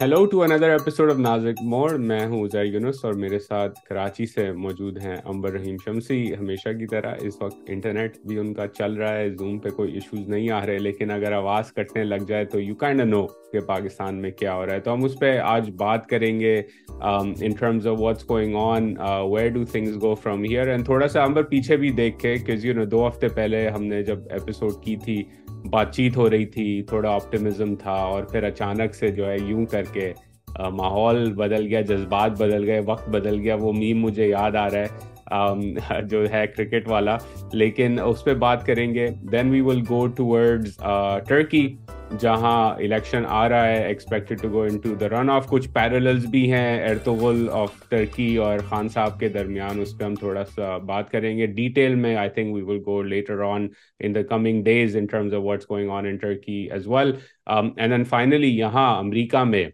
Hello to another episode of Nazuk Mor میں ہوں ازیر یونس اور میرے ساتھ کراچی سے موجود ہیں امبر رحیم شمسی ہمیشہ کی طرح اس وقت انٹرنیٹ بھی ان کا چل رہا ہے زوم پہ کوئی ایشوز نہیں آ رہے لیکن اگر آواز کٹنے لگ جائے تو یو کینڈ نو کہ پاکستان میں کیا ہو رہا ہے تو ہم اس پہ آج بات کریں گے in terms of what's going on where do things go from here and تھوڑا سا امبر پیچھے بھی دیکھ کے یو نو دو ہفتے پہلے ہم نے جب ایپیسوڈ کی تھی بات چیت ہو رہی تھی تھوڑا آپٹمزم تھا اور پھر اچانک سے جو ہے یوں کر ماحول بدل گیا جذبات بدل گئے وقت بدل گیا وہ میم مجھے یاد آ رہا ہے جو ہے کرکٹ والا لیکن اس پہ بات کریں گے then we will go toward Turkey جہاں الیکشن آ رہا ہے to to go in the run off کچھ پیرلز بھی ہیں آف ٹرکی اور خان صاحب کے درمیان اس پہ ہم تھوڑا سا بات کریں گے ڈیٹیل میں I think we will go later on on in in in the coming days terms of going Turkey as well and then finally یہاں امریکہ میں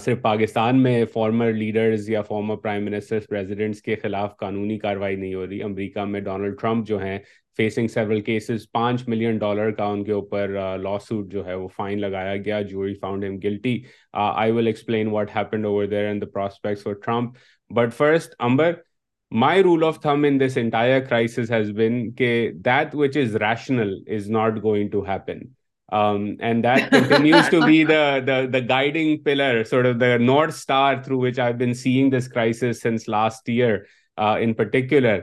صرف پاکستان میں فارمر لیڈرز یا فارمر پرائم منسٹر کے خلاف قانونی کارروائی نہیں ہو رہی امریکہ میں ڈونلڈ ٹرمپ جو ہیں فیسنگ سیورل کیسز پانچ ملین ڈالر کا ان کے اوپر لا سوٹ جو ہے وہ فائن لگایا گیا جو I will explain what the prospects for Trump but first Amber of them in this entire has been کہ that which is rational is not going to happen and دنوز to be guiding pillar through which been سیگ this crisis since last year in particular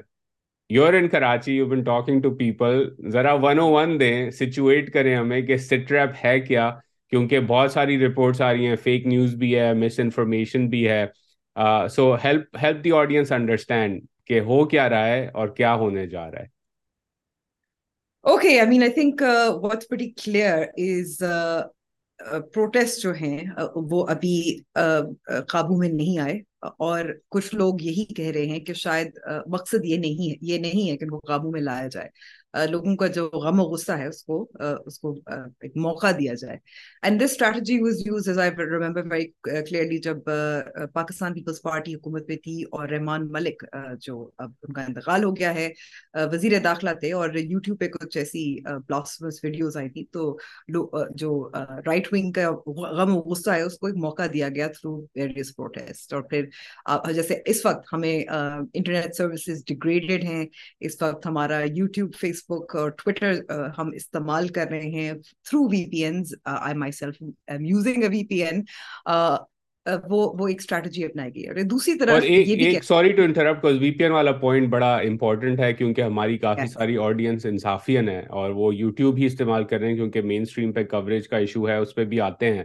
your اناچی you been talking to people ذرا one او one دیں situate کریں ہمیں کہ سٹرپ ہے کیا کیونکہ بہت ساری رپورٹس آ رہی ہیں فیک نیوز بھی ہے مس انفارمیشن بھی ہے so help help the audience understand کہ ہو کیا رہا ہے اور کیا ہونے جا رہا ہے okay I mean I think what's clear is protest جو ہیں وہ ابھی قابو میں نہیں آئے اور کچھ لوگ یہی کہہ رہے ہیں کہ شاید مقصد یہ نہیں ہے یہ نہیں ہے کہ ان کو قابو میں لایا جائے لوگوں کا جو غم و غصہ ہے اس کو اس کو ایک موقع دیا جائے and this strategy was use as I remember clearly جب پاکستان پیپلز پارٹی حکومت پہ تھی اور رحمان ملک جو اب ان کا انتقال ہو گیا ہے وزیر داخلہ تھے اور یوٹیوب پہ کچھ ایسی بلاگس ویڈیوز آئی تھی تو جو رائٹ ونگ کا غم و غصہ ہے اس کو ایک موقع دیا گیا تھرو ویریس پروٹیسٹ اور پھر جیسے اس وقت ہمیں انٹرنیٹ سروسز ڈگریڈیڈ ہیں اس وقت ہمارا یوٹیوب فیس بک اور ٹویٹر ہم استعمال کر رہے ہیں دوسری طرف بڑا امپورٹنٹ ہے کیونکہ ہماری کافی ساری آڈینس انصافین ہے اور وہ یوٹیوب ہی استعمال کر رہے ہیں کیونکہ مین اسٹریم پہ کوریج کا ایشو ہے اس پہ بھی آتے ہیں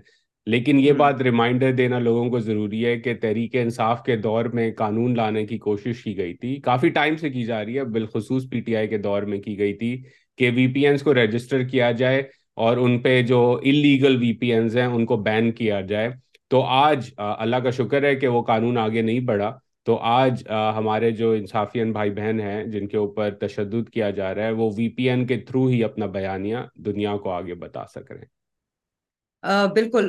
لیکن یہ بات ریمائنڈر دینا لوگوں کو ضروری ہے کہ تحریک انصاف کے دور میں قانون لانے کی کوشش کی گئی تھی کافی ٹائم سے کی جا رہی ہے بالخصوص پی ٹی آئی کے دور میں کی گئی تھی کہ وی پی اینس کو رجسٹر کیا جائے اور ان پہ جو انلیگل وی پی اینز ہیں ان کو بین کیا جائے تو آج اللہ کا شکر ہے کہ وہ قانون آگے نہیں بڑھا تو آج ہمارے جو انصافین بھائی بہن ہیں جن کے اوپر تشدد کیا جا رہا ہے وہ وی پی این کے تھرو ہی اپنا بیانیاں دنیا کو آگے بتا سک رہے ہیں بالکل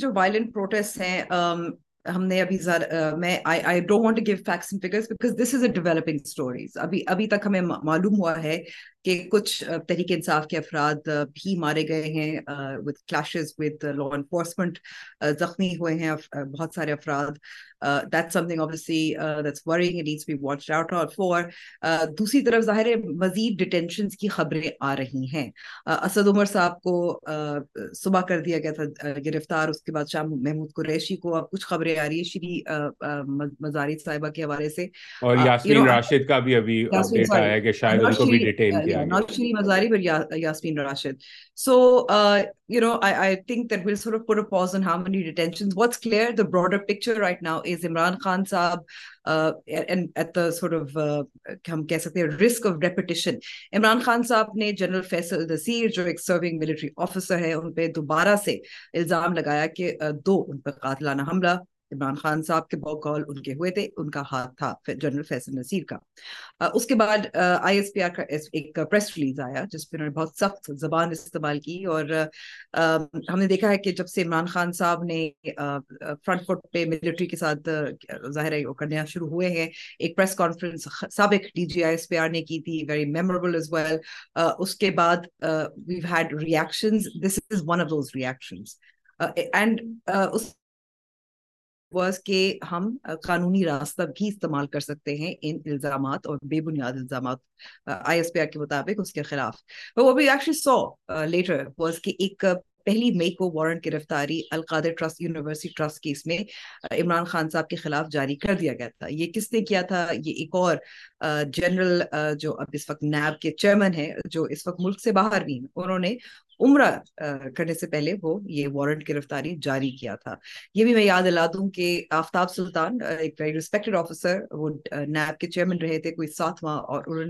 جو وائلنٹ پروٹیسٹ ہیں ہم نے ابھی میں I don't give facts and because this is a developing stories ابھی ابھی تک ہمیں معلوم ہوا ہے کہ کچھ تحریک انصاف کے افراد بھی مارے گئے ہیں with clashes with law enforcement زخمی ہوئے ہیں بہت سارے افراد that something obviously that's worrying needs be watched out اور فور دوسری طرف ظاہر ہے مزید ڈیٹینشنز کی خبریں آ رہی ہیں اسد عمر صاحب کو صبح کر دیا گیا تھا گرفتار اس کے بعد شاہ محمود قریشی کو اب کچھ خبریں آ رہی ہیں شری مزاری صاحبہ کے حوالے سے اور یاسمین راشد کا بھی ابھی اپڈیٹ آیا ہے کہ شاید ان کو بھی ڈیٹین کیا رسکٹیشن عمران خان صاحب نے جنرل فیصل جو ایک سرونگ ملٹری آفیسر ہے ان پہ دوبارہ سے الزام لگایا کہ دو ان پر قاتلانہ حملہ عمران خان صاحب کے بوکال ان کے ہوئے تھے ان کا ہاتھ تھا جنرل فیصل نصیر کا اس کے بعد آئی ایس پی آر کا ایک پریس ریلیز آیا جس پہ انہوں نے بہت سخت زبان استعمال کی اور ہم نے دیکھا ہے کہ جب سے عمران خان صاحب نے فرنٹ فٹ پہ ملٹری کے ساتھ ظاہر ہے کرنے شروع ہوئے ہیں ایک پریس کانفرنس سابق D G I S P R نے کی تھی ویری میموریبل از ویل اس کے بعد we've had reactions this is one of those reactions and us was کہ ہم قانونی راستہ بھی استعمال کر سکتے ہیں ان الزامات اور بے بنیاد الزامات آئی ایس پی آر کے مطابق اس کے خلاف وہ بھی ایکچولی سو لیٹر واز کہ ایک پہلی مئی کو وارنٹ گرفتاری Al Qadir trust university trust case میں عمران خان صاحب کے خلاف جاری کر دیا گیا تھا یہ کس نے کیا تھا یہ ایک اور جنرل جو اب اس وقت نیب کے چیئرمن ہیں جو اس وقت ملک سے باہر بھی ہیں انہوں نے عمرہ کرنے سے پہلے وہ یہ وارنٹ گرفتاری جاری کیا تھا یہ بھی میں یاد دلا دوں کہ آفتاب سلطان ایک ریسپیکٹڈ آفیسر وہ نیب کے چیئرمین رہے تھے کوئی ساتھ ماہ اور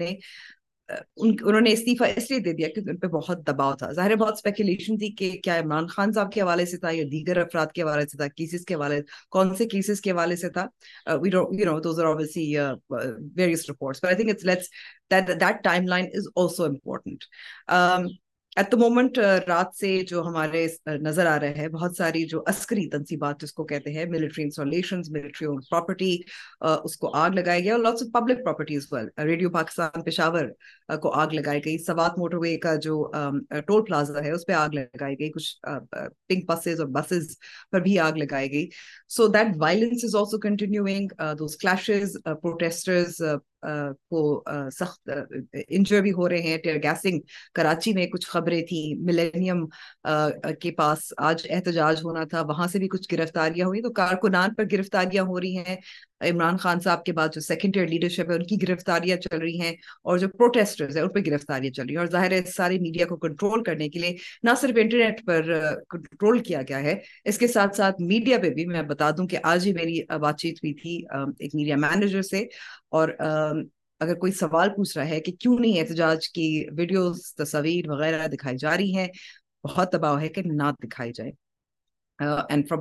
استعفیٰ اس لیے دے دیا کیونکہ ان پہ بہت دباؤ تھا ظاہر بہت اسپیکولیشن تھی کہ کیا عمران خان صاحب کے حوالے سے تھا یا دیگر افراد کے حوالے سے تھا کیسز کے حوالے کون سے کیسز کے حوالے سے تھا ایٹ دا مومنٹ رات سے جو ہمارے uh, نظر آ رہے ہیں بہت ساری جو عسکری تنصیبات جس کو کہتے ہیں ملٹری انسٹالیشن ملٹری پراپرٹی اس کو آگ لگائی گیا اور lots of public property as well radio Pakistan Peshawar کو آگ لگائی گئی سوات موٹر وے کا جو ٹول um, پلازا uh, ہے اس پہ آگ لگائی گئی کچھ پنک uh, بسز اور بسز پر بھی آگ لگائی گئی so that violence is also continuing those clashes protesters کو سخت انجر بھی ہو رہے ہیں ٹیئر گیسنگ کراچی میں کچھ خبریں تھیں ملینیم کے پاس آج احتجاج ہونا تھا وہاں سے بھی کچھ گرفتاریاں ہوئی تو کارکنان پر گرفتاریاں ہو رہی ہیں عمران خان صاحب کے بعد جو سیکنڈ لیڈرشپ ہے ان کی گرفتاریاں چل رہی ہیں اور جو پروٹیسٹرز ہیں ان پہ گرفتاریاں چل رہی ہیں اور ظاہر ہے ساری میڈیا کو کنٹرول کرنے کے لیے نہ صرف انٹرنیٹ پر کنٹرول کیا گیا ہے اس کے ساتھ ساتھ میڈیا پہ بھی میں بتا دوں کہ آج ہی میری بات چیت ہوئی تھی ایک میڈیا مینیجر سے اور اگر کوئی سوال پوچھ رہا ہے کہ کیوں نہیں احتجاج کی ویڈیوز تصاویر وغیرہ دکھائی جا رہی ہیں بہت دباؤ ہے کہ نہ دکھائی جائے لیڈرٹ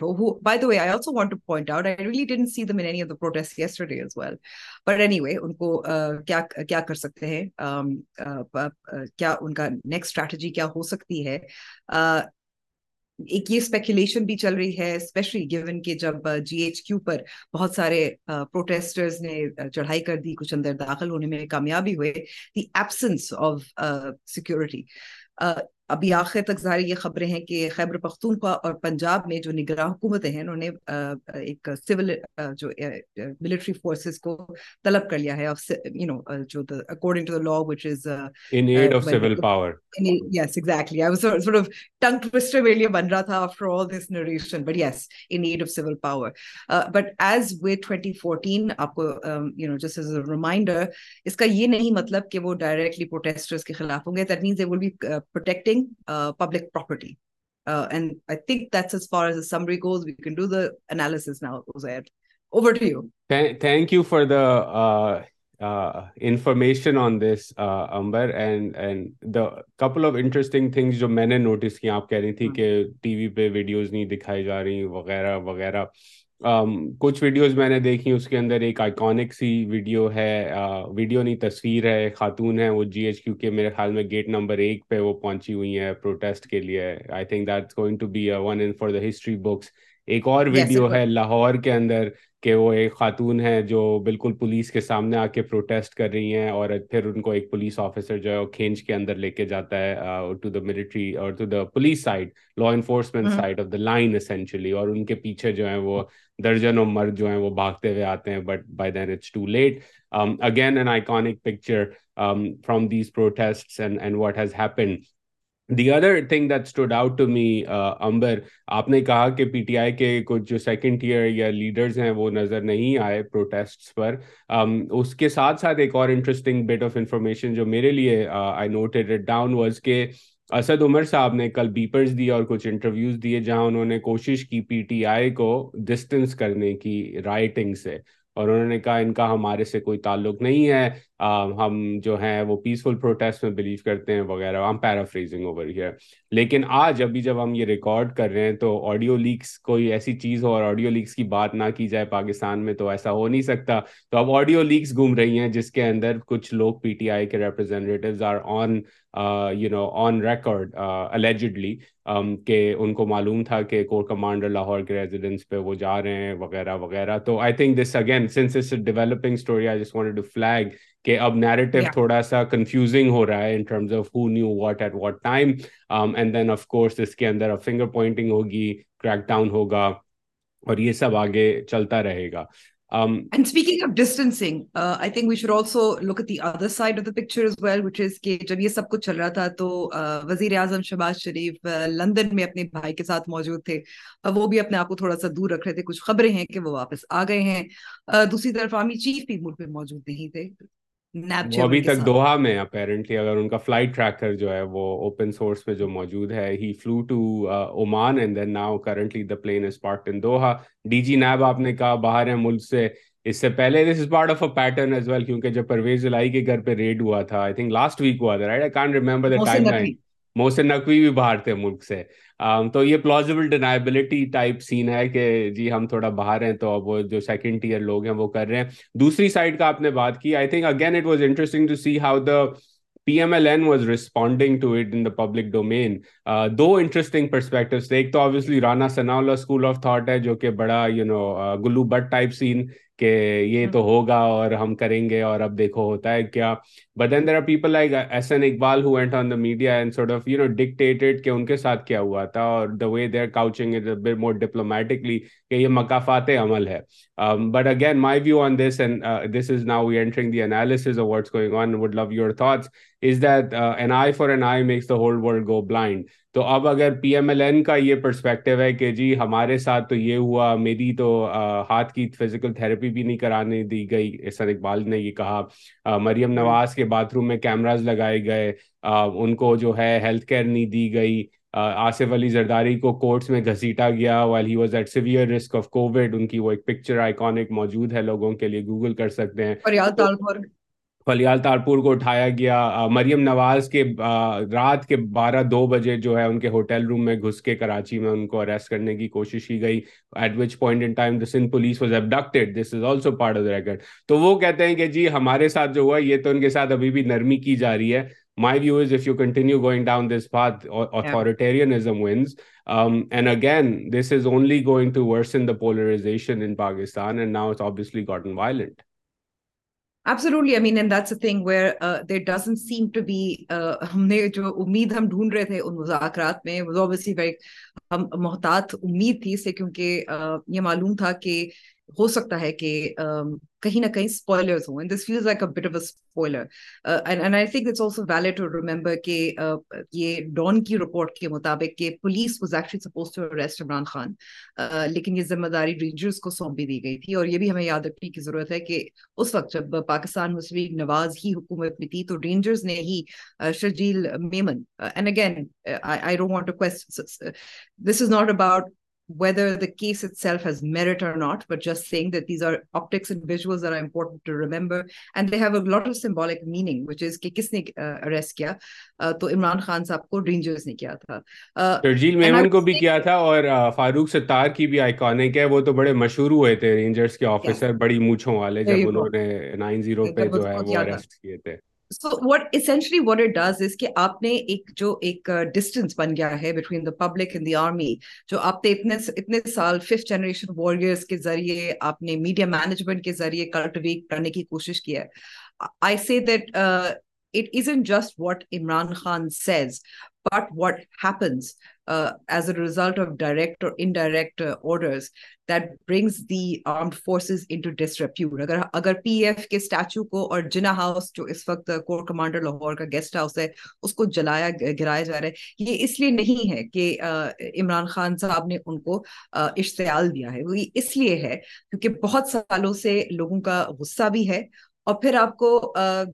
ہوئی وے ان کا نیکسٹ اسٹریٹجی کیا ہو سکتی ہے ایک یہ اسپیکولیشن بھی چل رہی ہے اسپیشلی گیون کہ جب جی ایچ کیو پر بہت سارے پروٹیسٹرز نے چڑھائی کر دی کچھ اندر داخل ہونے میں کامیابی ہوئے دی ایبسنس آف سیکورٹی ابھی آخر تک ظاہر یہ خبریں ہیں کہ خیبر پختونخوا اور پنجاب میں جو نگراں حکومتیں ہیں انہوں نے ایک جو جو ملٹری فورسز کو کو طلب کر لیا ہے بن رہا تھا 2014 اس کا یہ نہیں مطلب کہ وہ کے خلاف ہوں گے نوٹس کی آپ کہیں تھی کہ ٹی وی پہ ویڈیوز نہیں دکھائی جا رہی وغیرہ وغیرہ کچھ ویڈیوز میں نے دیکھی اس کے اندر ایک آئیکونک سی ویڈیو ہے ویڈیو نہیں تصویر ہے خاتون ہے وہ جی ایچ کیو کے میرے خیال میں گیٹ نمبر ایک پہ وہ پہنچی ہوئی ہیں پروٹیسٹ کے لیے I think going to be one for the history books ایک اور ویڈیو ہے لاہور کے اندر کہ وہ ایک خاتون ہے جو بالکل پولیس کے سامنے آ کے پروٹیسٹ کر رہی ہیں اور پھر ان کو ایک پولیس آفیسر جو ہے وہ کھینچ کے اندر لے کے جاتا ہے ٹو دا ملٹری اور to the police side law enforcement side of the line essentially اور ان کے پیچھے جو ہے وہ درجنوں مرد جو ہیں وہ بھاگتے ہوئے آتے ہیں but by then it's too late again an iconic picture from these protest and what has happen the other thing that stood out to me Amber آپ نے کہا کہ پی ٹی آئی کے کچھ جو سیکنڈ ایئر یا leaders ہیں وہ نظر نہیں آئے پروٹیسٹ پر اس کے ساتھ ساتھ ایک اور انٹرسٹنگ بٹ آف انفارمیشن جو میرے لیے I note it down was کہ اسد عمر صاحب نے کل بیپرز دیے اور کچھ انٹرویوز دیے جہاں انہوں نے کوشش کی پی ٹی آئی کو ڈسٹنس کرنے کی رائٹنگ سے اور انہوں نے کہا ان کا ہمارے سے کوئی تعلق نہیں ہے ہم جو ہیں وہ پیسفل پروٹیسٹ میں بلیو کرتے ہیں وغیرہ ہم پیرا فریزنگ اوور ہے لیکن آج ابھی جب ہم یہ ریکارڈ کر رہے ہیں تو آڈیو لیکس کوئی ایسی چیز ہو اور آڈیو لیکس کی بات نہ کی جائے پاکستان میں تو ایسا ہو نہیں سکتا تو اب آڈیو لیکس گھوم رہی ہیں جس کے اندر کچھ لوگ پی ٹی آئی کے representatives are on you know on record allegedly کہ ان کو معلوم تھا کہ کور کمانڈر لاہور کے ریزیڈینس پہ وہ جا رہے ہیں وغیرہ وغیرہ تو I think this again since it's developing story I to flag کہ اب تھوڑا سا کنفیوزنگ ہو ہو رہا ہے in terms of of new what what at time and then course اس کے اندر فنگر پوائنٹنگ ہوگی کریک ڈاؤن ہوگا جب یہ سب کچھ چل رہا تھا تو uh, وزیر اعظم شہباز شریف uh, لندن میں اپنے uh, وہ بھی اپنے آپ کو تھوڑا سا دور رکھ رہے تھے کچھ خبریں ہیں کہ وہ واپس آ گئے ہیں دوسری طرف آرمی چیف بھی موجود نہیں تھے وہ ابھی تک دوہا میں اپیرنٹلی اگر ان کا فلائٹ ٹریکر جو ہے وہ اوپن سورس پہ جو موجود ہے he flew to and then now currently the plane is in Doha D G NAB آپ نے کہا باہر ہے ملک سے اس سے پہلے this is part of a pattern as well کیونکہ جب پرویز الائی کے گھر پہ ریڈ ہوا تھا آئی تھنک لاسٹ ویک ہوا تھا right I can't remember the timeline Mohsin Naqvi بھی باہر تھے ملک سے تو یہ پلازیبل ڈینائبلٹی ٹائپ سین ہے کہ جی ہم تھوڑا باہر ہیں تو اب وہ جو سیکنڈ ایئر لوگ ہیں وہ کر رہے ہیں دوسری سائڈ کا آپ نے بات کی I think again it was interesting to see how the P M L N was responding to it in public domain do interesting perspective تھے ایک تو obviously Rana Sana school of thought ہے جو کہ بڑا you know Gullu Butt type scene کہ یہ ہاں۔ تو ہوگا اور ہم کریں گے اور اب دیکھو ہوتا ہے کیا but then there are people like S N Iqbal sort of you know dictated کہ ان کے ساتھ کیا ہوا تھا اور the way they are couching more diplomatically کہ یہ مقافات عمل ہے but again my view on this and this is now we entering the analysis on would love your thoughts is that an an eye eye for makes the whole world go blind تو اب اگر P M L N کا یہ perspective ہے کہ جی ہمارے ساتھ تو یہ ہوا میری تو ہاتھ کی فزیکل تھراپی بھی نہیں کرانے دی گئی احسن اقبال نے یہ کہا مریم نواز کے باتھ روم میں کیمراز لگائے گئے ان کو جو ہے ہیلتھ کیئر نہیں دی گئی آصف علی زرداری کو کورٹس میں گھسیٹا گیا well he was at severe risk of covid ان کی وہ ایک پکچر آئکونک موجود ہے لوگوں کے لیے گوگل کر سکتے ہیں فلیال تارپور کو اٹھایا گیا مریم نواز کے رات کے بارہ دو بجے جو ہے ان کے ہوٹل روم میں گھس کے کراچی میں ان کو اریسٹ کرنے کی کوشش کی گئی at which point also part of the record تو وہ کہتے ہیں کہ جی ہمارے ساتھ جو ہوا یہ تو ان کے ساتھ ابھی بھی نرمی کی جا رہی ہے my view is if you continue going down this this is only and again this is only going to worse in polarisation in Pakistan violent ہم نے جو امید ہم رہے تھے ان مذاکرات محتاط امید تھی کیونکہ یہ معلوم تھا کہ ہو سکتا ہے کہ کہیں نہ کہیں اسپوائلرز ہوں this feels like a bit of a spoiler I think it's also valid to remember کہ یہ ڈان کی رپورٹ کے مطابق کہ police was actually suppose to arrest Imran Khan لیکن یہ ذمہ داری رینجرز کو سونپ بھی دی گئی تھی اور یہ بھی ہمیں یاد رکھنے کی ضرورت ہے کہ اس وقت جب پاکستان مسلم لیگ نواز ہی حکومت میں تھی تو رینجرز نے ہی Sharjeel Memon and again I don't want to question this is not about whether the case itself has merit or not, but just saying that that these are are optics and And visuals important to remember. they have a lot of symbolic meaning, which is arrest تو عمران خان صاحب کو کیا تھا اور فاروق ستار کی بھی آئی کنکے مشہور ہوئے تھے بڑی جب انہوں نے so what what essentially it does کہ آپ نے ایک ایک جو ڈسٹینس بن گیا ہے between the public the army جو آپ نے اتنے اتنے سال ففتھ جنریشن واریئرس کے ذریعے آپ نے میڈیا مینجمنٹ کے ذریعے کلٹیویٹ کرنے کی کوشش کی ہے I see that it is in just what Imran Khan says but what happens is a of direct اور انڈائریکٹر اگر پی ایف کے اسٹیچو کو اور جنا ہاؤس جو اس وقت کور کمانڈر لاہور کا گیسٹ ہاؤس ہے اس کو جلایا گرایا جا رہا ہے یہ اس لیے نہیں ہے کہ عمران خان صاحب نے ان کو اشتعال دیا ہے وہ یہ اس لیے ہے کیونکہ بہت سالوں سے لوگوں کا غصہ بھی ہے اور پھر آپ کو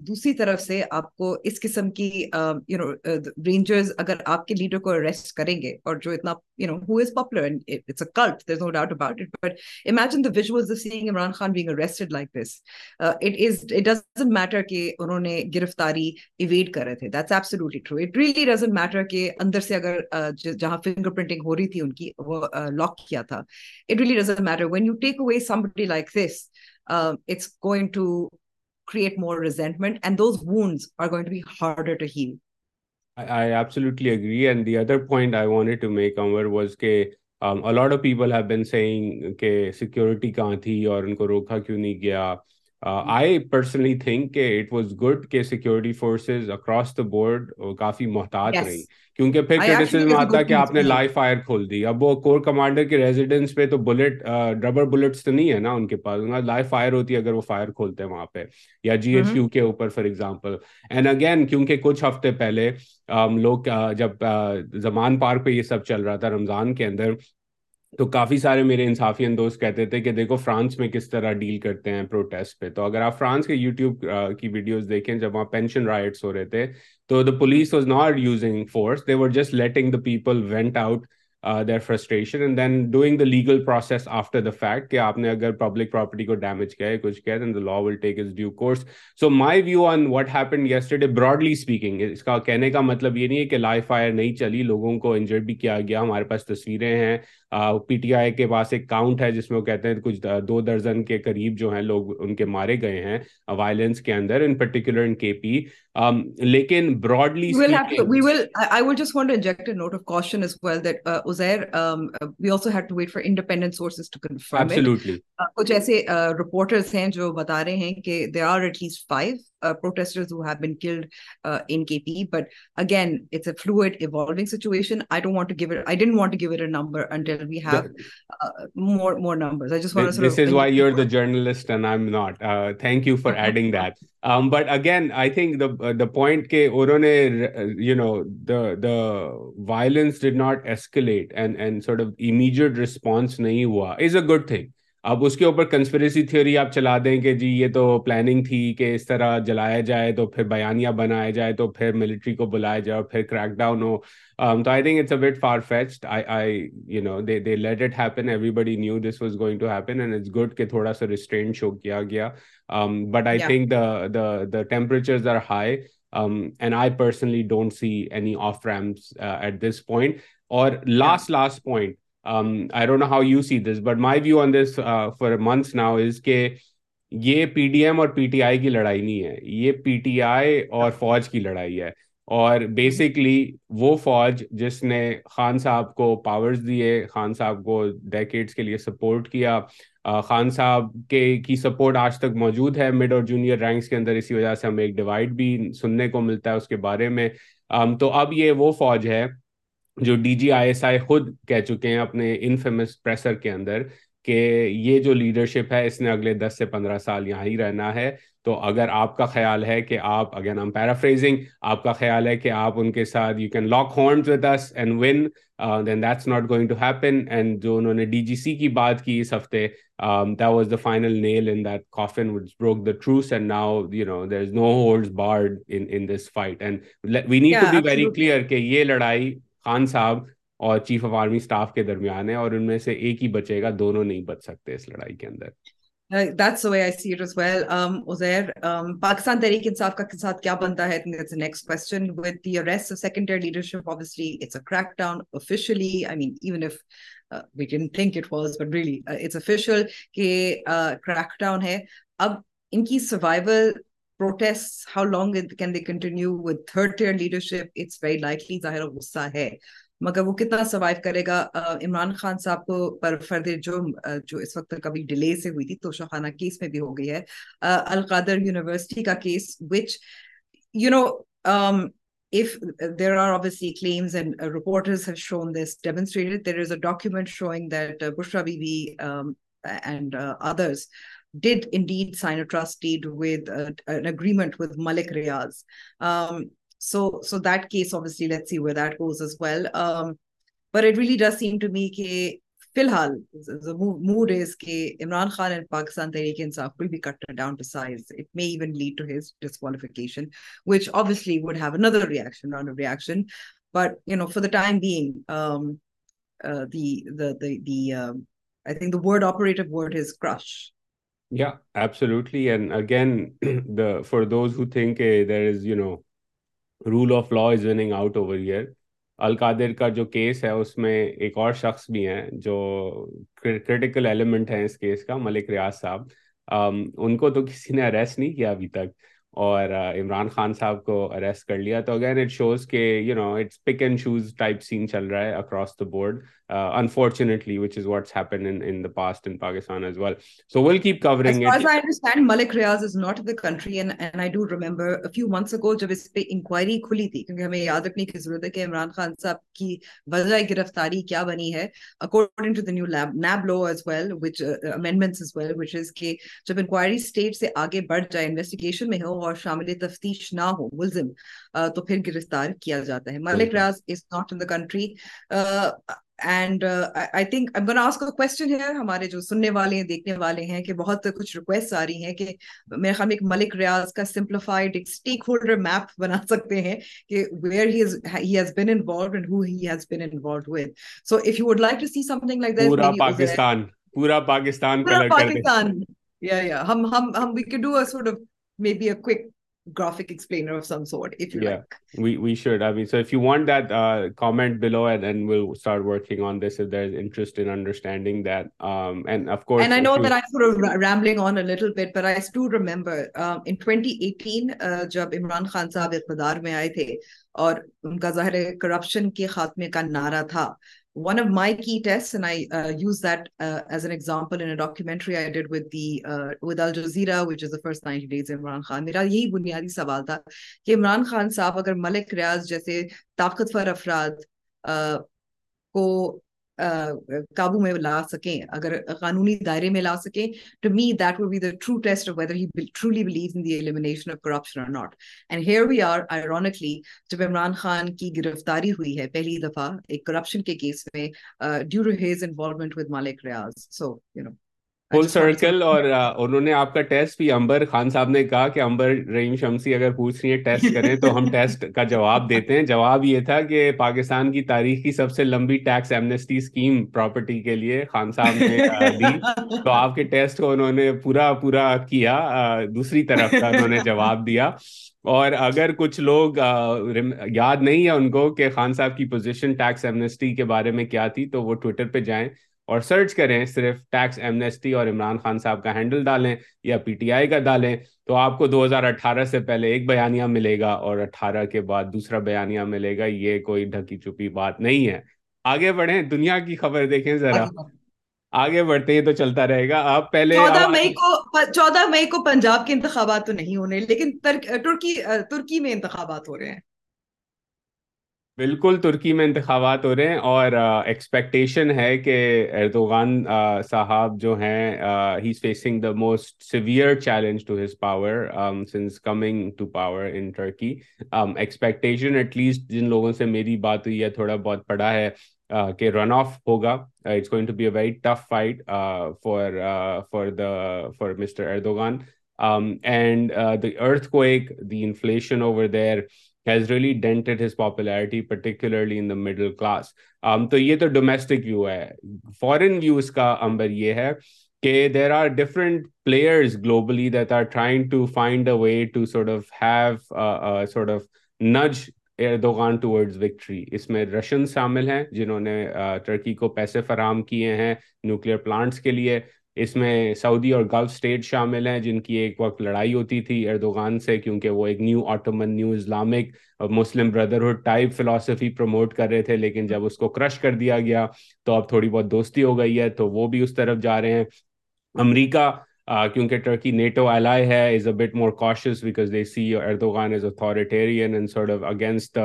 دوسری طرف سے آپ کو اس قسم کی رینجرز اگر اگر آپ کے لیڈر کو کریں گے اور جو اتنا کہ uh, کہ انہوں نے گرفتاری ایویڈ کر رہے تھے اندر سے جہاں فنگر پرنٹنگ ہو رہی تھی ان کی وہ کیا تھا سیکورٹی تھی اور ان کو روکا کیوں نہیں گیا آئی پرسنلی تھنک کہ اٹ واز گڈ کہ security forces across the board کافی محتاط رہی کیونکہ پھر آتا کہ آپ نے لائف فائر کھول دی اب وہ کور کمانڈر کے ریزیڈینس پہ تو بلٹ ڈبر بلٹس تو نہیں ہے نا ان کے پاس لائف فائر ہوتی ہے اگر وہ فائر کھولتے ہیں وہاں پہ یا جی ایچ یو کے اوپر فار ایگزامپل اینڈ اگین کیونکہ کچھ ہفتے پہلے ہم لوگ جب زمان پارک پہ یہ سب چل رہا تھا رمضان کے اندر تو کافی سارے میرے انصافی اندوز دوست کہتے تھے کہ دیکھو فرانس میں کس طرح ڈیل کرتے ہیں پروٹیسٹ پہ تو اگر آپ فرانس کے یوٹیوب کی ویڈیوز دیکھیں جب وہاں پینشن رائٹس ہو رہے تھے تو the police was not using force they were just letting the people vent out their frustration and then doing the legal process after the fact کہ آپ نے اگر پبلک پراپرٹی کو ڈیمیج کیا کیا ہے کچھ then the law will take is due course so my view on what happen yesterday broadly speaking اس کا کہنے کا مطلب یہ نہیں ہے کہ لائف فائر نہیں چلی لوگوں کو انجر بھی کیا گیا ہمارے پاس تصویریں ہیں پی ٹی آئی کے پاس ایک کاؤنٹ ہے جس میں وہ کہتے ہیں کچھ دو درجن کے قریب جو ہیں لوگ ان کے مارے گئے ہیں وائلنس کے اندر ان پرٹیکولر ان کے پی جو بتا رہے ہیں but again I think the point کہ انہوں نے you know the violence not escalate and and of immediate response نہیں ہوا از اے گڈ تھنگ اب اس کے اوپر کنسپریسی تھیوری آپ چلا دیں کہ جی یہ تو پلاننگ تھی کہ اس طرح جلایا جائے تو پھر بیانیاں بنایا جائے تو پھر ملٹری کو بلایا اور پھر کریک ڈاؤن ہو um, تو I think it's it's a far fetched let it happen happen everybody knew this was going to end good کہ تھوڑا سا ریسٹرینٹ شو کیا گیا but I think the the temperatures are high and I personally don't see any of reams at this point اور last last point um, I don't know how you see this, this but my view on uh, for months now is کہ یہ P D M اور P T I کی لڑائی نہیں ہے یہ پی T آئی اور فوج کی لڑائی ہے اور بیسکلی وہ فوج جس نے خان صاحب کو پاورز دیے خان صاحب کو ڈیکیڈز کے لیے سپورٹ کیا خان صاحب کے کی سپورٹ آج تک موجود ہے مڈ اور جونیئر رینکس کے اندر اسی وجہ سے ہمیں ایک ڈیوائڈ بھی سننے کو ملتا ہے اس کے بارے میں تو اب یہ وہ فوج ہے جو D G I S I خود کہہ چکے ہیں اپنے انفیمس پریسر کے اندر کہ یہ جو لیڈرشپ ہے اس نے اگلے دس سے پندرہ سال یہاں ہی رہنا ہے تو اگر آپ کا خیال ہے کہ آپ اگین پیرافریزنگ آپ کا خیال ہے کہ آپ ان کے ساتھ you can lock with and one then that's not going to happen and جو انہوں نے ڈی جی سی کی بات کی اس ہفتے was the final nail in that coffin would broke the truce and now you know there is no hold barred in this fight and we need to be very clear کہ یہ لڑائی خان صاحب اور chief of army staff کے درمیان اب ان کی مگر وہ کتنا سروائیو کرے گا عمران خان صاحب کو پر فرد جو اس وقت ڈیلے سے ہوئی تھی خانہ کیس کیس میں بھی ہو گئی ہے القادر یونیورسٹی کا which you know القاد did indeed sign a trust deed with a, an agreement with Malik Riaz. Um, so, so that case, obviously, let's see where that goes as well. Um, but it really does seem to me that Filhal, the mood is that Imran Khan and Pakistan Tariq Insaf will be cut down to size. It may even lead to his disqualification, which obviously would have another reaction, round of reaction. But you know, for the time being, um, uh, the the the the um, I think the word operative word is crush. Yeah, absolutely. And again, the for those who think uh, there is, you know, rule of law is winning out over here Al Qadir کا جو case ہے اس میں ایک اور شخص بھی ہیں جو کرٹیکل ایلیمنٹ ہیں اس کیس کا ملک ریاض صاحب ان کو تو کسی نے اریسٹ نہیں کیا ابھی تک اور عمران خان صاحب کو اریسٹ کر لیا تو again it it shows shows کہ you know it's pick and and and type scene چل رہا ہے across the the board unfortunately which is is what's happen in in in past Pakistan as as well so keep covering I I understand Malik Riaz not the country a few months ago جب اس پہ inquiry کھلی تھی کیونکہ ہمیں یاد رکھنے کی ضرورت ہے کہ عمران خان صاحب کی وجہ گرفتاری کیا بنی ہے according to the new lab NAB law as as well well which which amendments is کہ جب انکوائری اکورڈنگ سے آگے بڑھ جائے انویسٹیگیشن میں ہو اور شامل تفتیش نہ ہو ملزم تو پھر گرفتار کیا جاتا ہے ملک ملک ہمارے جو سننے والے والے ہیں ہیں ہیں ہیں دیکھنے کہ کہ کہ بہت کچھ ریکویسٹ آ رہی میرے ایک ایک ریاض کا بنا سکتے پورا پورا پورا پاکستان پاکستان پاکستان جب عمران خان صاحب اقتدار میں آئے تھے اور خاتمے کا نعرہ تھا one of my key tests, and I uh, use that uh, as an example in a documentary I did with the uh, with Al Jazeera, which is the first 90 days Imran Khan. میرا یہی بنیادی سوال تھا کہ عمران خان صاحب اگر ملک ریاض جیسے طاقتور افراد کو قابو میں لا سکیں اگر قانونی دائرے میں لا سکیں جب عمران خان کی گرفتاری ہوئی ہے پہلی دفعہ ایک کرپشن کے کیس میں فل سرکل اچھا، اچھا۔ اور انہوں نے آپ کا ٹیسٹ بھی امبر خان صاحب نے کہا کہ امبر رحیم شمسی اگر پوچھ رہی ہیں ٹیسٹ کریں تو ہم ٹیسٹ کا جواب دیتے ہیں جواب یہ تھا کہ پاکستان کی تاریخ کی سب سے لمبی ٹیکس ایمنسٹی پراپرٹی کے لیے خان صاحب نے دی تو آپ کے ٹیسٹ کو انہوں نے پورا پورا کیا دوسری طرف کا انہوں نے جواب دیا اور اگر کچھ لوگ یاد نہیں ہے ان کو کہ خان صاحب کی پوزیشن ٹیکس ایمنیسٹی کے بارے میں کیا تھی تو وہ ٹویٹر پہ جائیں اور سرچ کریں صرف ٹیکس ایمنیسٹی اور عمران خان صاحب کا ہینڈل ڈالیں یا پی ٹی آئی کا ڈالیں تو آپ کو دو ہزار اٹھارہ سے پہلے ایک بیانیہ ملے گا اور اٹھارہ کے بعد دوسرا بیانیہ ملے گا یہ کوئی ڈھکی چھپی بات نہیں ہے آگے بڑھیں دنیا کی خبر دیکھیں ذرا آگے بڑھتے ہیں تو چلتا رہے گا آپ پہلے چودہ مئی کو پنجاب کے انتخابات تو نہیں ہونے لیکن ترکی میں انتخابات ہو رہے ہیں بالکل ترکی میں انتخابات ہو رہے ہیں اور ایکسپیکٹیشن ہے کہ اردوغان صاحب جو ہیں he is facing the most severe challenge to his power since coming to power in Turkey expectation at least جن لوگوں سے میری بات ہوئی ہے تھوڑا بہت پڑا ہے کہ رن آف ہوگا it's going to be a very tough fight for for the for Mr Erdogan and the earth کو ایک دی انفلیشن اوور دیر اس میں رشین شامل ہیں جنہوں نے ٹرکی کو پیسے فراہم کیے ہیں نیوکل پلانٹس کے لیے اس میں سعودی اور گلف سٹیٹ شامل ہیں جن کی ایک وقت لڑائی ہوتی تھی اردوغان سے کیونکہ وہ ایک neo Ottoman neo Islamic Muslim Brotherhood type philosophy promote کر رہے تھے لیکن جب اس کو کرش کر دیا گیا تو اب تھوڑی بہت دوستی ہو گئی ہے تو وہ بھی اس طرف جا رہے ہیں امریکہ کیونکہ ٹرکی نیٹو الائی ہے is a bit more cautious because they see Erdogan is authoritarian and off against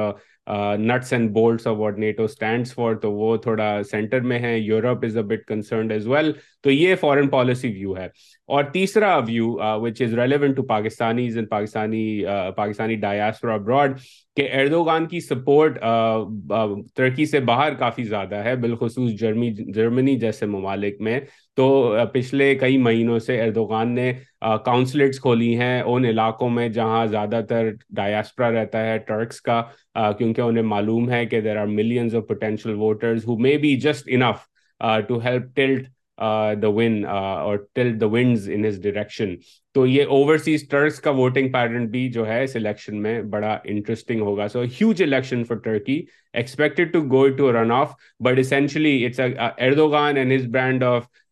nuts and bolts of what NATO stands for تو وہ تھوڑا سینٹر میں ہیں Europe is a bit concerned as well تو یہ foreign policy view ہے اور تیسرا view which is relevant to Pakistani Pakistani diaspora abroad کہ اردوغان کی سپورٹ ترکی سے باہر کافی زیادہ ہے بالخصوص جرمی جرمنی جیسے ممالک میں تو پچھلے کئی مہینوں سے اردوغان نے کاؤنسلیٹس کھولی ہیں ان علاقوں میں جہاں زیادہ تر ڈایاسپرا رہتا ہے ٹرکس کا کیونکہ انہیں معلوم ہے کہ there are millions of potential voters who may be just enough to help tilt the one or the winds in his direction تو یہ اوورسیز ٹرکس کا ووٹنگ پیٹرن بھی جو ہے اس الیکشن میں بڑا انٹرسٹنگ ہوگا so huge election for Turkey expected to go to run off but essentially it's Erdogan and his brand of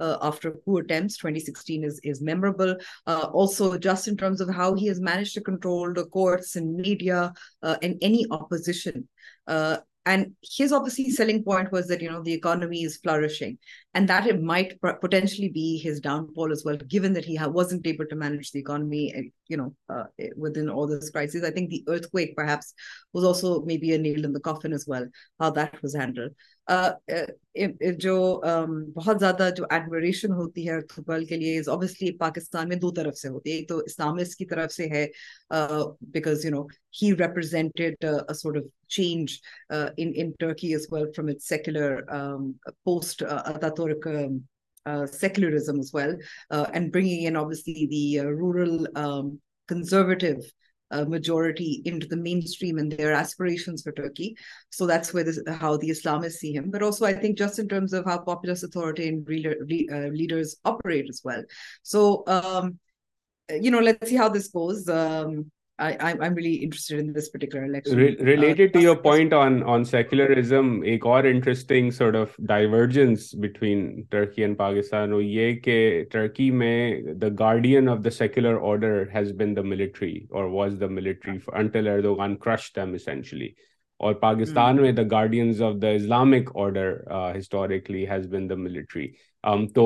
uh, after coup attempts. 2016 is, is memorable. Uh, also, just in terms of how he has managed to control the courts and media uh, and any opposition. Uh, and his obviously selling point was that, you know, the economy is flourishing and that it might potentially be his downfall as well, given that he ha wasn't able to manage the economy, you know, uh, within all this crisis. I think the earthquake perhaps was also maybe a nail in the coffin as well, how that was handled. جو بہت زیادہ جو ایڈمریشن ہوتی ہے ارتھوپل کے لیے obviously Pakistan میں دو طرف سے ہوتی ہے ایک تو اسلامس کی طرف سے ہے because you know he represented of change in Turkey as well from it secular post Ataturk secularism as well and bringing in obviously the rural conservative majority in mention جسٹورٹی well so this Turkey میں the guardian اور پاکستان میں the guardians of the Islamic order historically has been the military تو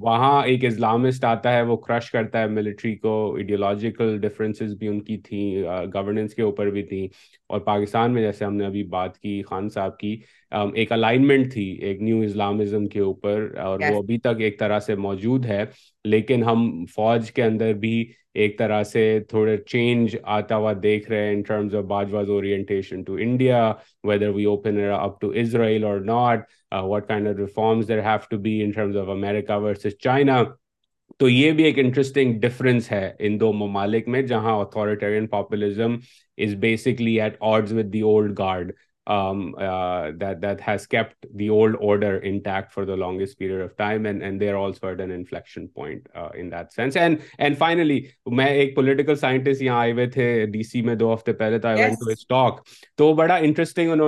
وہاں ایک Islamist آتا ہے وہ کرش کرتا ہے ملٹری کو ایڈیولوجیکل ڈفرینسز بھی ان کی تھیں گورننس کے اوپر بھی تھیں اور پاکستان میں جیسے ہم نے ابھی بات کی خان صاحب کی ایک الائنمنٹ تھی ایک نیو اسلامزم کے اوپر اور وہ ابھی تک ایک طرح سے موجود ہے لیکن ہم فوج کے اندر بھی ایک طرح سے تھوڑے چینج آتا ہوا دیکھ رہے ہیں in terms of Bajwa's orientation to India whether we open it up to Israel or not, uh, what kind of reforms there have to be in terms of America versus China. تو یہ بھی ایک interesting difference ہے ان دو ممالک میں جہاں authoritarian populism is basically at odds with the old guard لانون finally میں ایک پولیٹیکل سائنٹسٹ یہاں آئے ہوئے تھے ڈی سی میں دو ہفتے پہلے تو آئی وان ٹاک تو بڑا انٹرسٹنگ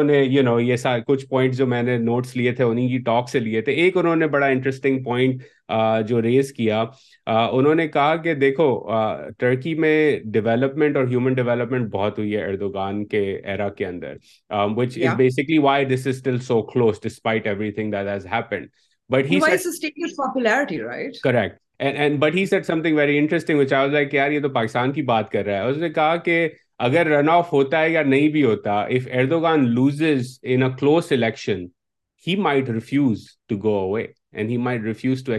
کچھ پوائنٹ جو میں نے نوٹس لیے تھے انہیں ٹاک سے لیے تھے ایک انہوں نے بڑا انٹرسٹنگ پوائنٹ جو ریز کیا انہوں نے کہا کہ دیکھو ٹرکی میں ڈیولپمنٹ اور ہیومن ڈیولپمنٹ بہت ہوئی ہے اردوگان کے ایرا کے اندر which is is basically why this still so close despite everything that has happened but ڈسپائٹنگ correct but he said something very interesting یار یہ تو پاکستان کی بات کر رہا ہے اس نے کہا کہ اگر رن آف ہوتا ہے یا نہیں بھی ہوتا if Erdogan loses in a close election he might refuse to go away not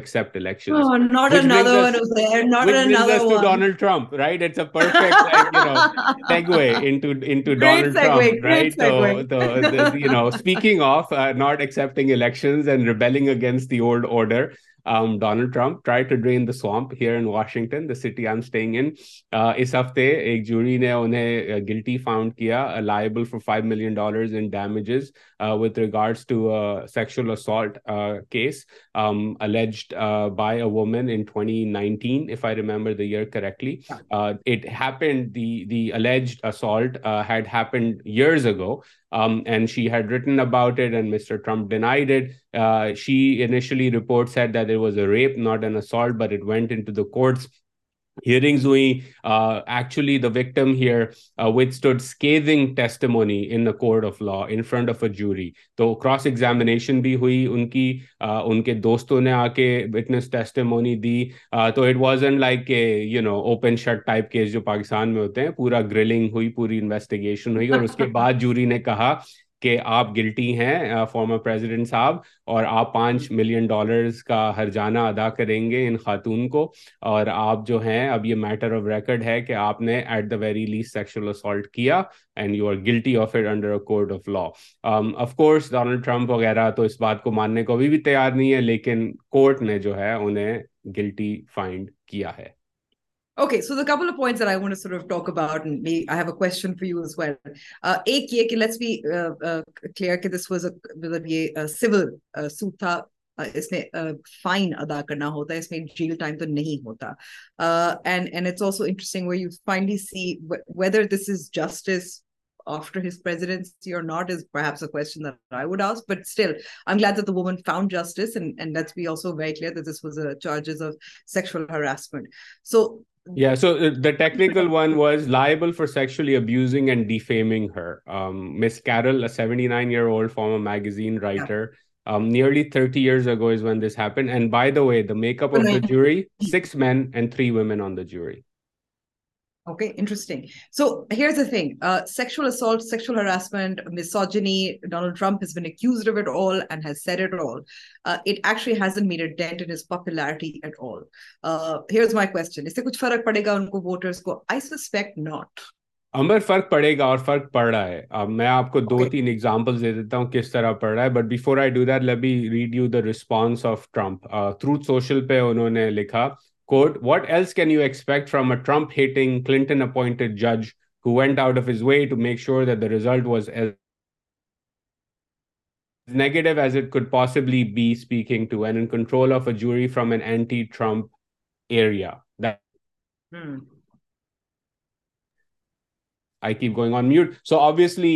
accepting rebelling against the Donald Trump try to ڈرمپٹنگ اس ہفتے نے گلٹی فاؤنڈ کیا liable for five million damages with ریگارڈینٹلیپنڈ assault Trump denied she انشلی reports was a Ripa not and but vents hearings ہوئیں actually the victim here with stood اسکیزنگ testimony in the court of law in front of a jury تو cross examination بھی ہوئی ان کی ان کے دوستوں نے آ کے witness testimony دی تو اٹ واز ان لائک کہ you know open shut type case جو پاکستان میں ہوتے ہیں پورا گرلنگ ہوئی پوری انویسٹیگیشن ہوئی اور اس کے بعد جوری نے کہا کہ آپ گلٹی ہیں فارمر پریزیڈنٹ صاحب اور آپ پانچ ملین ڈالرز کا ہر ادا کریں گے ان خاتون کو اور آپ جو ہیں اب یہ میٹر آف ریکڈ ہے کہ آپ نے at the very least sexual assault کیا and you are guilty of it under court of law of course Donald Trump وغیرہ تو اس بات کو ماننے کو ابھی بھی تیار نہیں ہے لیکن کورٹ نے جو ہے انہیں گلٹی فائنڈ کیا ہے Okay, so the couple of points that I want to sort of talk about, and maybe I have a question for you as well. Uh, a, let's be uh, uh, clear that this was a, was a civil uh, suit. Tha. اس میں a uh, fine ada karna hota. It's not jail time to nahi hota. Uh, and and it's also interesting where you finally see whether this is justice after his presidency or not is perhaps a question that I would ask. But still, I'm glad that the woman found justice. And and let's be also very clear that this was a charges of sexual harassment. So Yeah, so uh, the technical one was liable for sexually abusing and defaming her. Um, Miss Carroll, a 79-year-old former magazine writer, um, nearly 30 years ago is when this happened. And by the way, the makeup of the jury, 6 men and 3 women on the jury. Okay, interesting. So here's the thing uh, sexual assault, sexual harassment, misogyny, Donald Trump has been accused of it all and has said it all. Uh, it actually hasn't made a dent in his popularity at all. Uh, here's my question Is there any difference padega unko voters ko? I suspect not. امر فرق پڑے گا اور فرق پڑ رہا ہے میں آپ کو دو تین ایگزامپل دے دیتا ہوں کس طرح پڑ رہا ہے but before I do that let me read you the response of Trump through social پہ انہوں نے لکھا Quote, what else can you expect from a Trump-hating, Clinton-appointed judge who went out of his way to make sure that the result was as negative as it could possibly be, speaking to and in control of a jury from an anti-Trump area? That hmm. I keep going on mute so obviously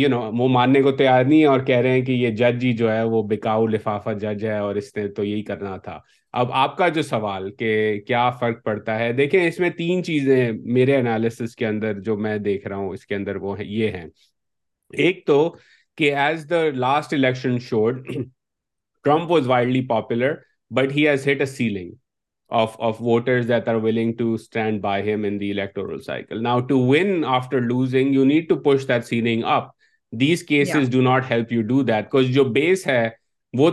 you know وہ ماننے کو تیار نہیں ہے اور کہہ رہے ہیں کہ یہ جج ہی جو ہے وہ بکاؤ لفافہ جج ہے اور اس نے تو یہی کرنا تھا اب آپ کا جو سوال کہ کیا فرق پڑتا ہے دیکھیں اس میں تین چیزیں میرے انالیسس کے اندر جو میں دیکھ رہا ہوں اس کے اندر وہ یہ ہیں ایک تو کہ as the last election showed Trump was widely popular but he has hit a ceiling وہ تو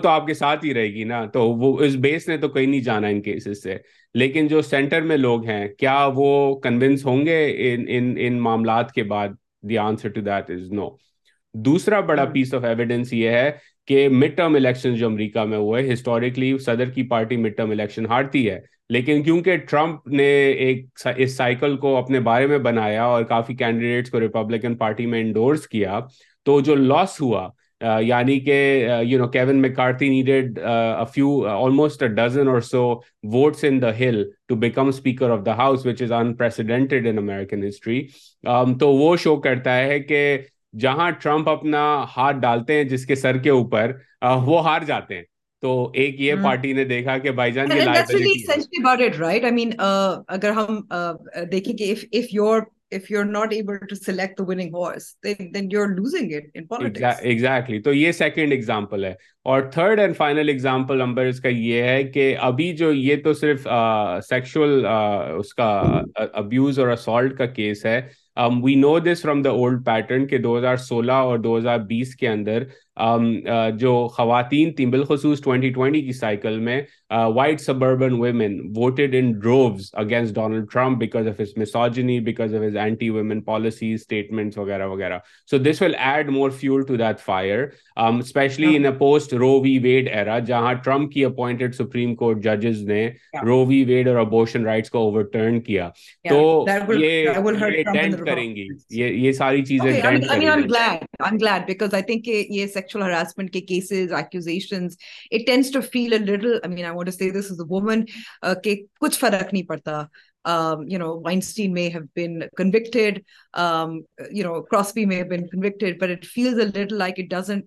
آپ کے ساتھ رہے گی نا تو اس بیس نے تو کہیں نہیں جانا ان کیسز سے لیکن جو سینٹر میں لوگ ہیں کیا وہ کنوینس ہوں گے معاملات کے بعد the answer to that is no دوسرا بڑا پیس آف ایویڈینس یہ ہے کہ مڈ ٹرم الیکشن جو امریکہ میں ہوئے ہسٹوریکلی صدر کی پارٹی مڈ ٹرم الیکشن ہارتی ہے لیکن کیونکہ ٹرمپ نے ایک اس سائیکل کو اپنے بارے میں بنایا اور کافی کینڈیڈیٹس کو ریپبلکن پارٹی میں انڈورس کیا تو جو لاس ہوا یعنی کہ you know Kevin needed few almost a dozen or so votes in the hill to become speaker of the house which is unprecedented in American history تو وہ شو کرتا ہے کہ جہاں ٹرمپ اپنا ہاتھ ڈالتے ہیں جس کے سر کے اوپر وہ ہار جاتے ہیں تو ایک یہ پارٹی نے دیکھا کہ بھائی جان اگر ہم دیکھیں کہ تو یہ سیکنڈ ایگزامپل ہے اور تھرڈ اینڈ نمبر اس کا یہ ہے کہ ابھی جو یہ تو صرف سیکشل ابیوز اور اسالٹ کا کیس ہے we know this from the old pattern کہ دو ہزار سولہ اور دو ہزار بیس کے اندر جو خواتین تھیں بالخصوص 2020 کی سائیکل میں white suburban women voted in droves against Donald Trump because of his misogyny because of his anti women policies statements وغیرہ وغیرہ so this will add more fuel to that fire especially in a post Roe v Wade era جہاں Trump کی appointed Supreme Court ججز نے Roe v Wade اور abortion rights کو overturn کیا تو یہ ڈینٹ کریں گی یہ ساری چیزیں ڈینٹ کریں گی sexual harassment ke cases, accusations, it tends to feel a little, I mean, I want to say this as a woman, uh, ke kuch farak nahi padta. Um, you know, Weinstein may have been convicted, um, you know, Crosby may have been convicted, but it feels a little like it doesn't,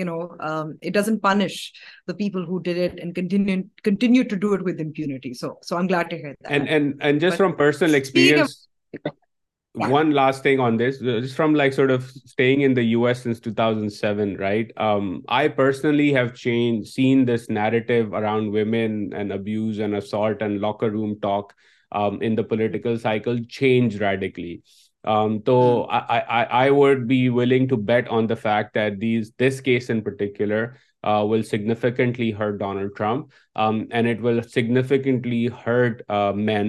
you know, um, it doesn't punish the people who did it and continue continue to do it with impunity. So, so I'm glad to hear that. And and and just but from personal experience, of, one last thing on this from like and seven right I personally seen this narrative around women and larger political cycle change radically we willing to bet on the fact this this case and it'll will significantly hurt Donald Trump and it will significantly hurt main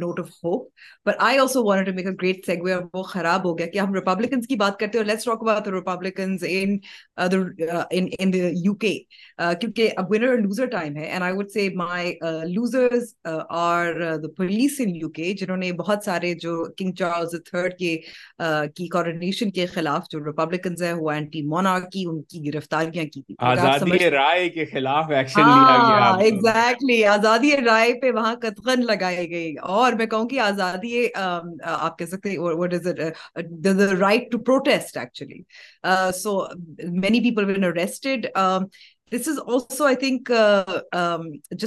note of hope but I also want to make a great segue اور وہ خراب ہو گیا کہ ہم Republicans کی بات کرتے ہیں اور let's talk about Republicans in in the U K کیونکہ اب ونر لوزر ٹائم ہے and I would say my losers are the police in U K جنہوں نے بہت سارے جو کنگ چارلز تھرڈ کے کی کورونیشن کے خلاف جو ریپبلکنز ہیں وہ اینٹی مونارکی ان کی گرفتاریاں کی تھی آزادی رائے کے خلاف ایکشن لیا گیا ایگزیکٹلی آزادی رائے پہ وہاں قطغن لگائے گئے اور میں کہوں کہ آزادی آپ کہہ سکتے سکتےس مینی پیپلو تھنک جس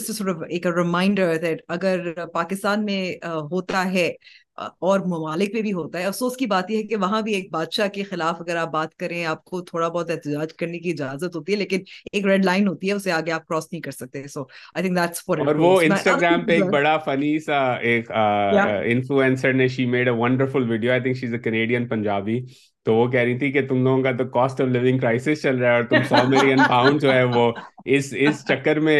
از ایک ریمائنڈر پاکستان میں ہوتا ہے اور ممالک میں بھی ہوتا ہے افسوس کی بات یہ ہے کہ وہاں بھی ایک بادشاہ کے خلاف اگر آپ بات کریں آپ کو تھوڑا بہت احتجاج کرنے کی اجازت ہوتی ہے لیکن ایک ریڈ لائن ہوتی ہے اسے آگے آپ کراس نہیں کر سکتے so I think that's for اور وہ انسٹاگرام پہ ایک بڑا فنی سا ایک انفلوئنسر نے she made a wonderful video I think she is a Canadian Punjabi تو وہ کہہ رہی تھی کہ تم لوگوں کا تو کاسٹ آف لیونگ کرائسس چل رہا ہے اور تم سو ملین پاؤنڈ جو ہے وہ اس اس چکر میں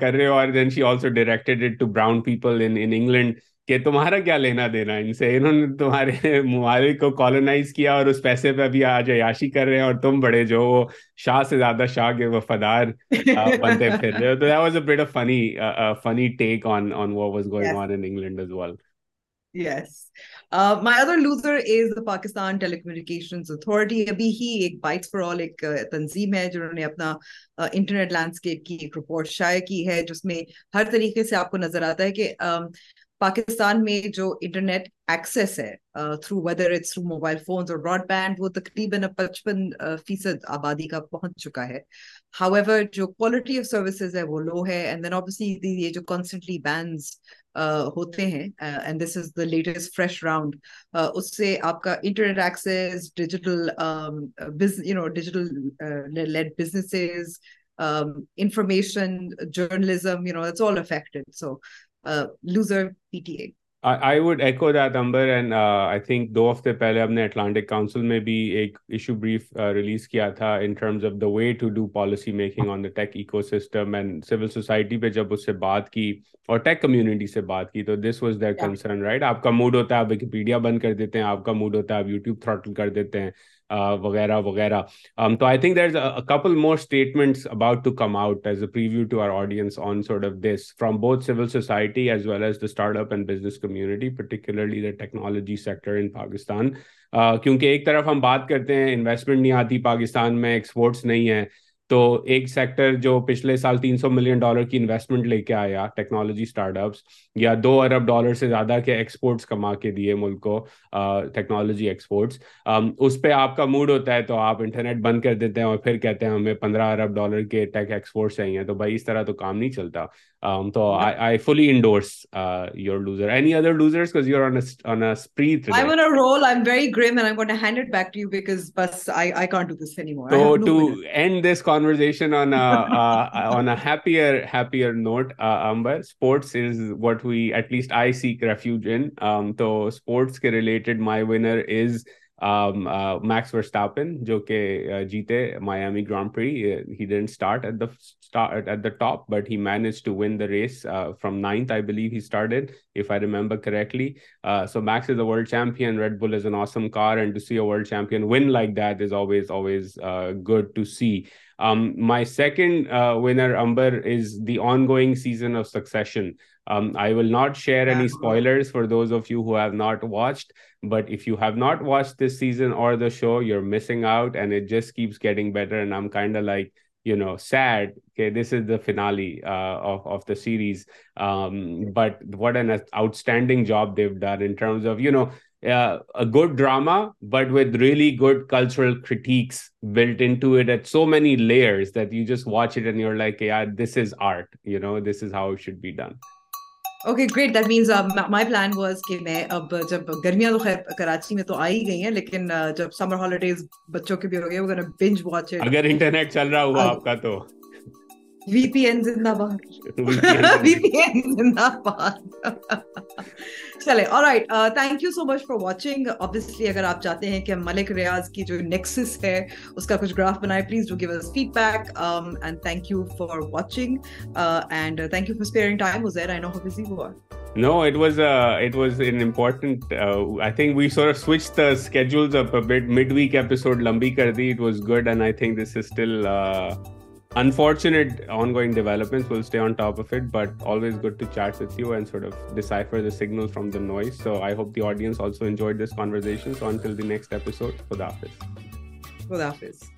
کر رہے ہو اور then she also directed it to brown people in England کہ تمہارا کیا لینا دینا ان سے انہوں نے تمہارے ممالک کو کالونائز کیا اور اس پیسے پہ ابھی آج عیاشی کر رہے ہیں اور تم بڑے جو وہ شاہ سے زیادہ شاہ کے وفادار بنتے پھر رہے ہو تو that was a bit of funny uh, a funny take on on what was going yes. on in England as well yes uh, my other loser is the Pakistan Telecommunications Authority ابھی ہی ایک bites for all ایک تنظیم ہے جنہوں نے اپنا internet uh, landscape کی ایک رپورٹ شائع کی ہے جس میں ہر طریقے سے آپ کو نظر آتا ہے کہ پاکستان میں جو انٹرنیٹ ایکسیس ہے through whether it's through mobile phones اور براڈ بینڈ وہ تقریباً پچپن فیصد آبادی کا پہنچ چکا ہے ہاؤ ایور جو کوالٹی آف سروسز ہے وہ لو ہے اینڈ دین آبیسلی یہ جو کانسٹنٹلی بینز ہوتے ہیں and this is the latest fresh round اس سے آپ کا internet access digital digital led businesses information journalism you know it's all affected so کیا تھا policy making on the tech ecosystem civil society پہ جب اس سے بات کی اور ٹیک کمیونٹی سے بات کی تو دس رائٹ آپ کا موڈ ہوتا ہے وکیپیڈیا بند کر دیتے ہیں آپ کا موڈ ہوتا ہے آپ یوٹیوب تھراٹل کر دیتے ہیں وغیرہ وغیرہ تو I think there is couple more statements about to come out as a preview to our audience on sort of this from both civil society as well as the startup and business community particularly the technology sector in Pakistan کیونکہ ایک طرف ہم بات کرتے ہیں investment نہیں آتی پاکستان میں ایکسپورٹس نہیں ہیں تو ایک سیکٹر جو پچھلے سال تین سو ملین ڈالر کی انویسٹمنٹ لے کے آیا ٹیکنالوجی اسٹارٹ اپس یا دو ارب ڈالر سے زیادہ کے ایکسپورٹس کما کے دیے ملک کو ٹیکنالوجی ایکسپورٹس اس پہ آپ کا موڈ ہوتا ہے تو آپ انٹرنیٹ بند کر دیتے ہیں اور پھر کہتے ہیں ہمیں پندرہ ارب ڈالر کے ٹیک ایکسپورٹس چاہیے تو بھائی اس طرح تو کام نہیں چلتا um so yeah. i i fully endorse uh your loser any other losers because you're on a on a spree today. i'm on a roll i'm very grim and i'm going to hand it back to you because bus i i can't do this anymore so no to winner. end this conversation on a uh on a happier happier note uh amber sports is what we at least i seek refuge in um so sports related my winner is Max um, Verstappen uh, جو کہ uh, جیتے grand prix he didn't start at at the top but he manage to win the race from ninth I believe he start if I remember correctly so Max is a world champion Red Bull is an awesome car and to see a world champion win like that is always always good to see my second winner Amber is the ongoing season of Succession Um, I will not share any spoilers for those of you who have not watched, but if you have not watched this season or the show, you're missing out, and it just keeps getting better. And I'm kind of like, sad. Okay, this is the finale uh, of the series. Um, but what an outstanding job they've done in terms of, uh, a good drama, but with really good cultural critiques built into it at so many layers that you just watch it and you're like, yeah, this is art. This is how it should be done. Okay great that means my plan was کہ میں اب جب گرمیاں تو خیر کراچی میں تو آ ہی گئی ہیں لیکن جب سمر ہالیڈیز بچوں کے بھی ہو گئے وہ بنج واچ اگر انٹرنیٹ چل رہا ہوا آپ کا تو وی پی این زندہ باد وی پی این زندہ باد چلے اور right thank you so much for watching obviously اگر آپ چاہتے ہیں کہ ملک ریاض کی جو نیکسس ہے اس کا کچھ گراف بنائے please do give us feedback and thank you for watching and thank you for sparing time was there I know how busy you are no it was it was an important I think we sort switch the schedules up a bit mid week episode لمبی کر دی it was good and I think this is still unfortunate ongoing developments whilst on top of it but always good to چار decipher the signals from the noise so I hope دنس all enjoyed دس کانور نسٹوڈ فرد office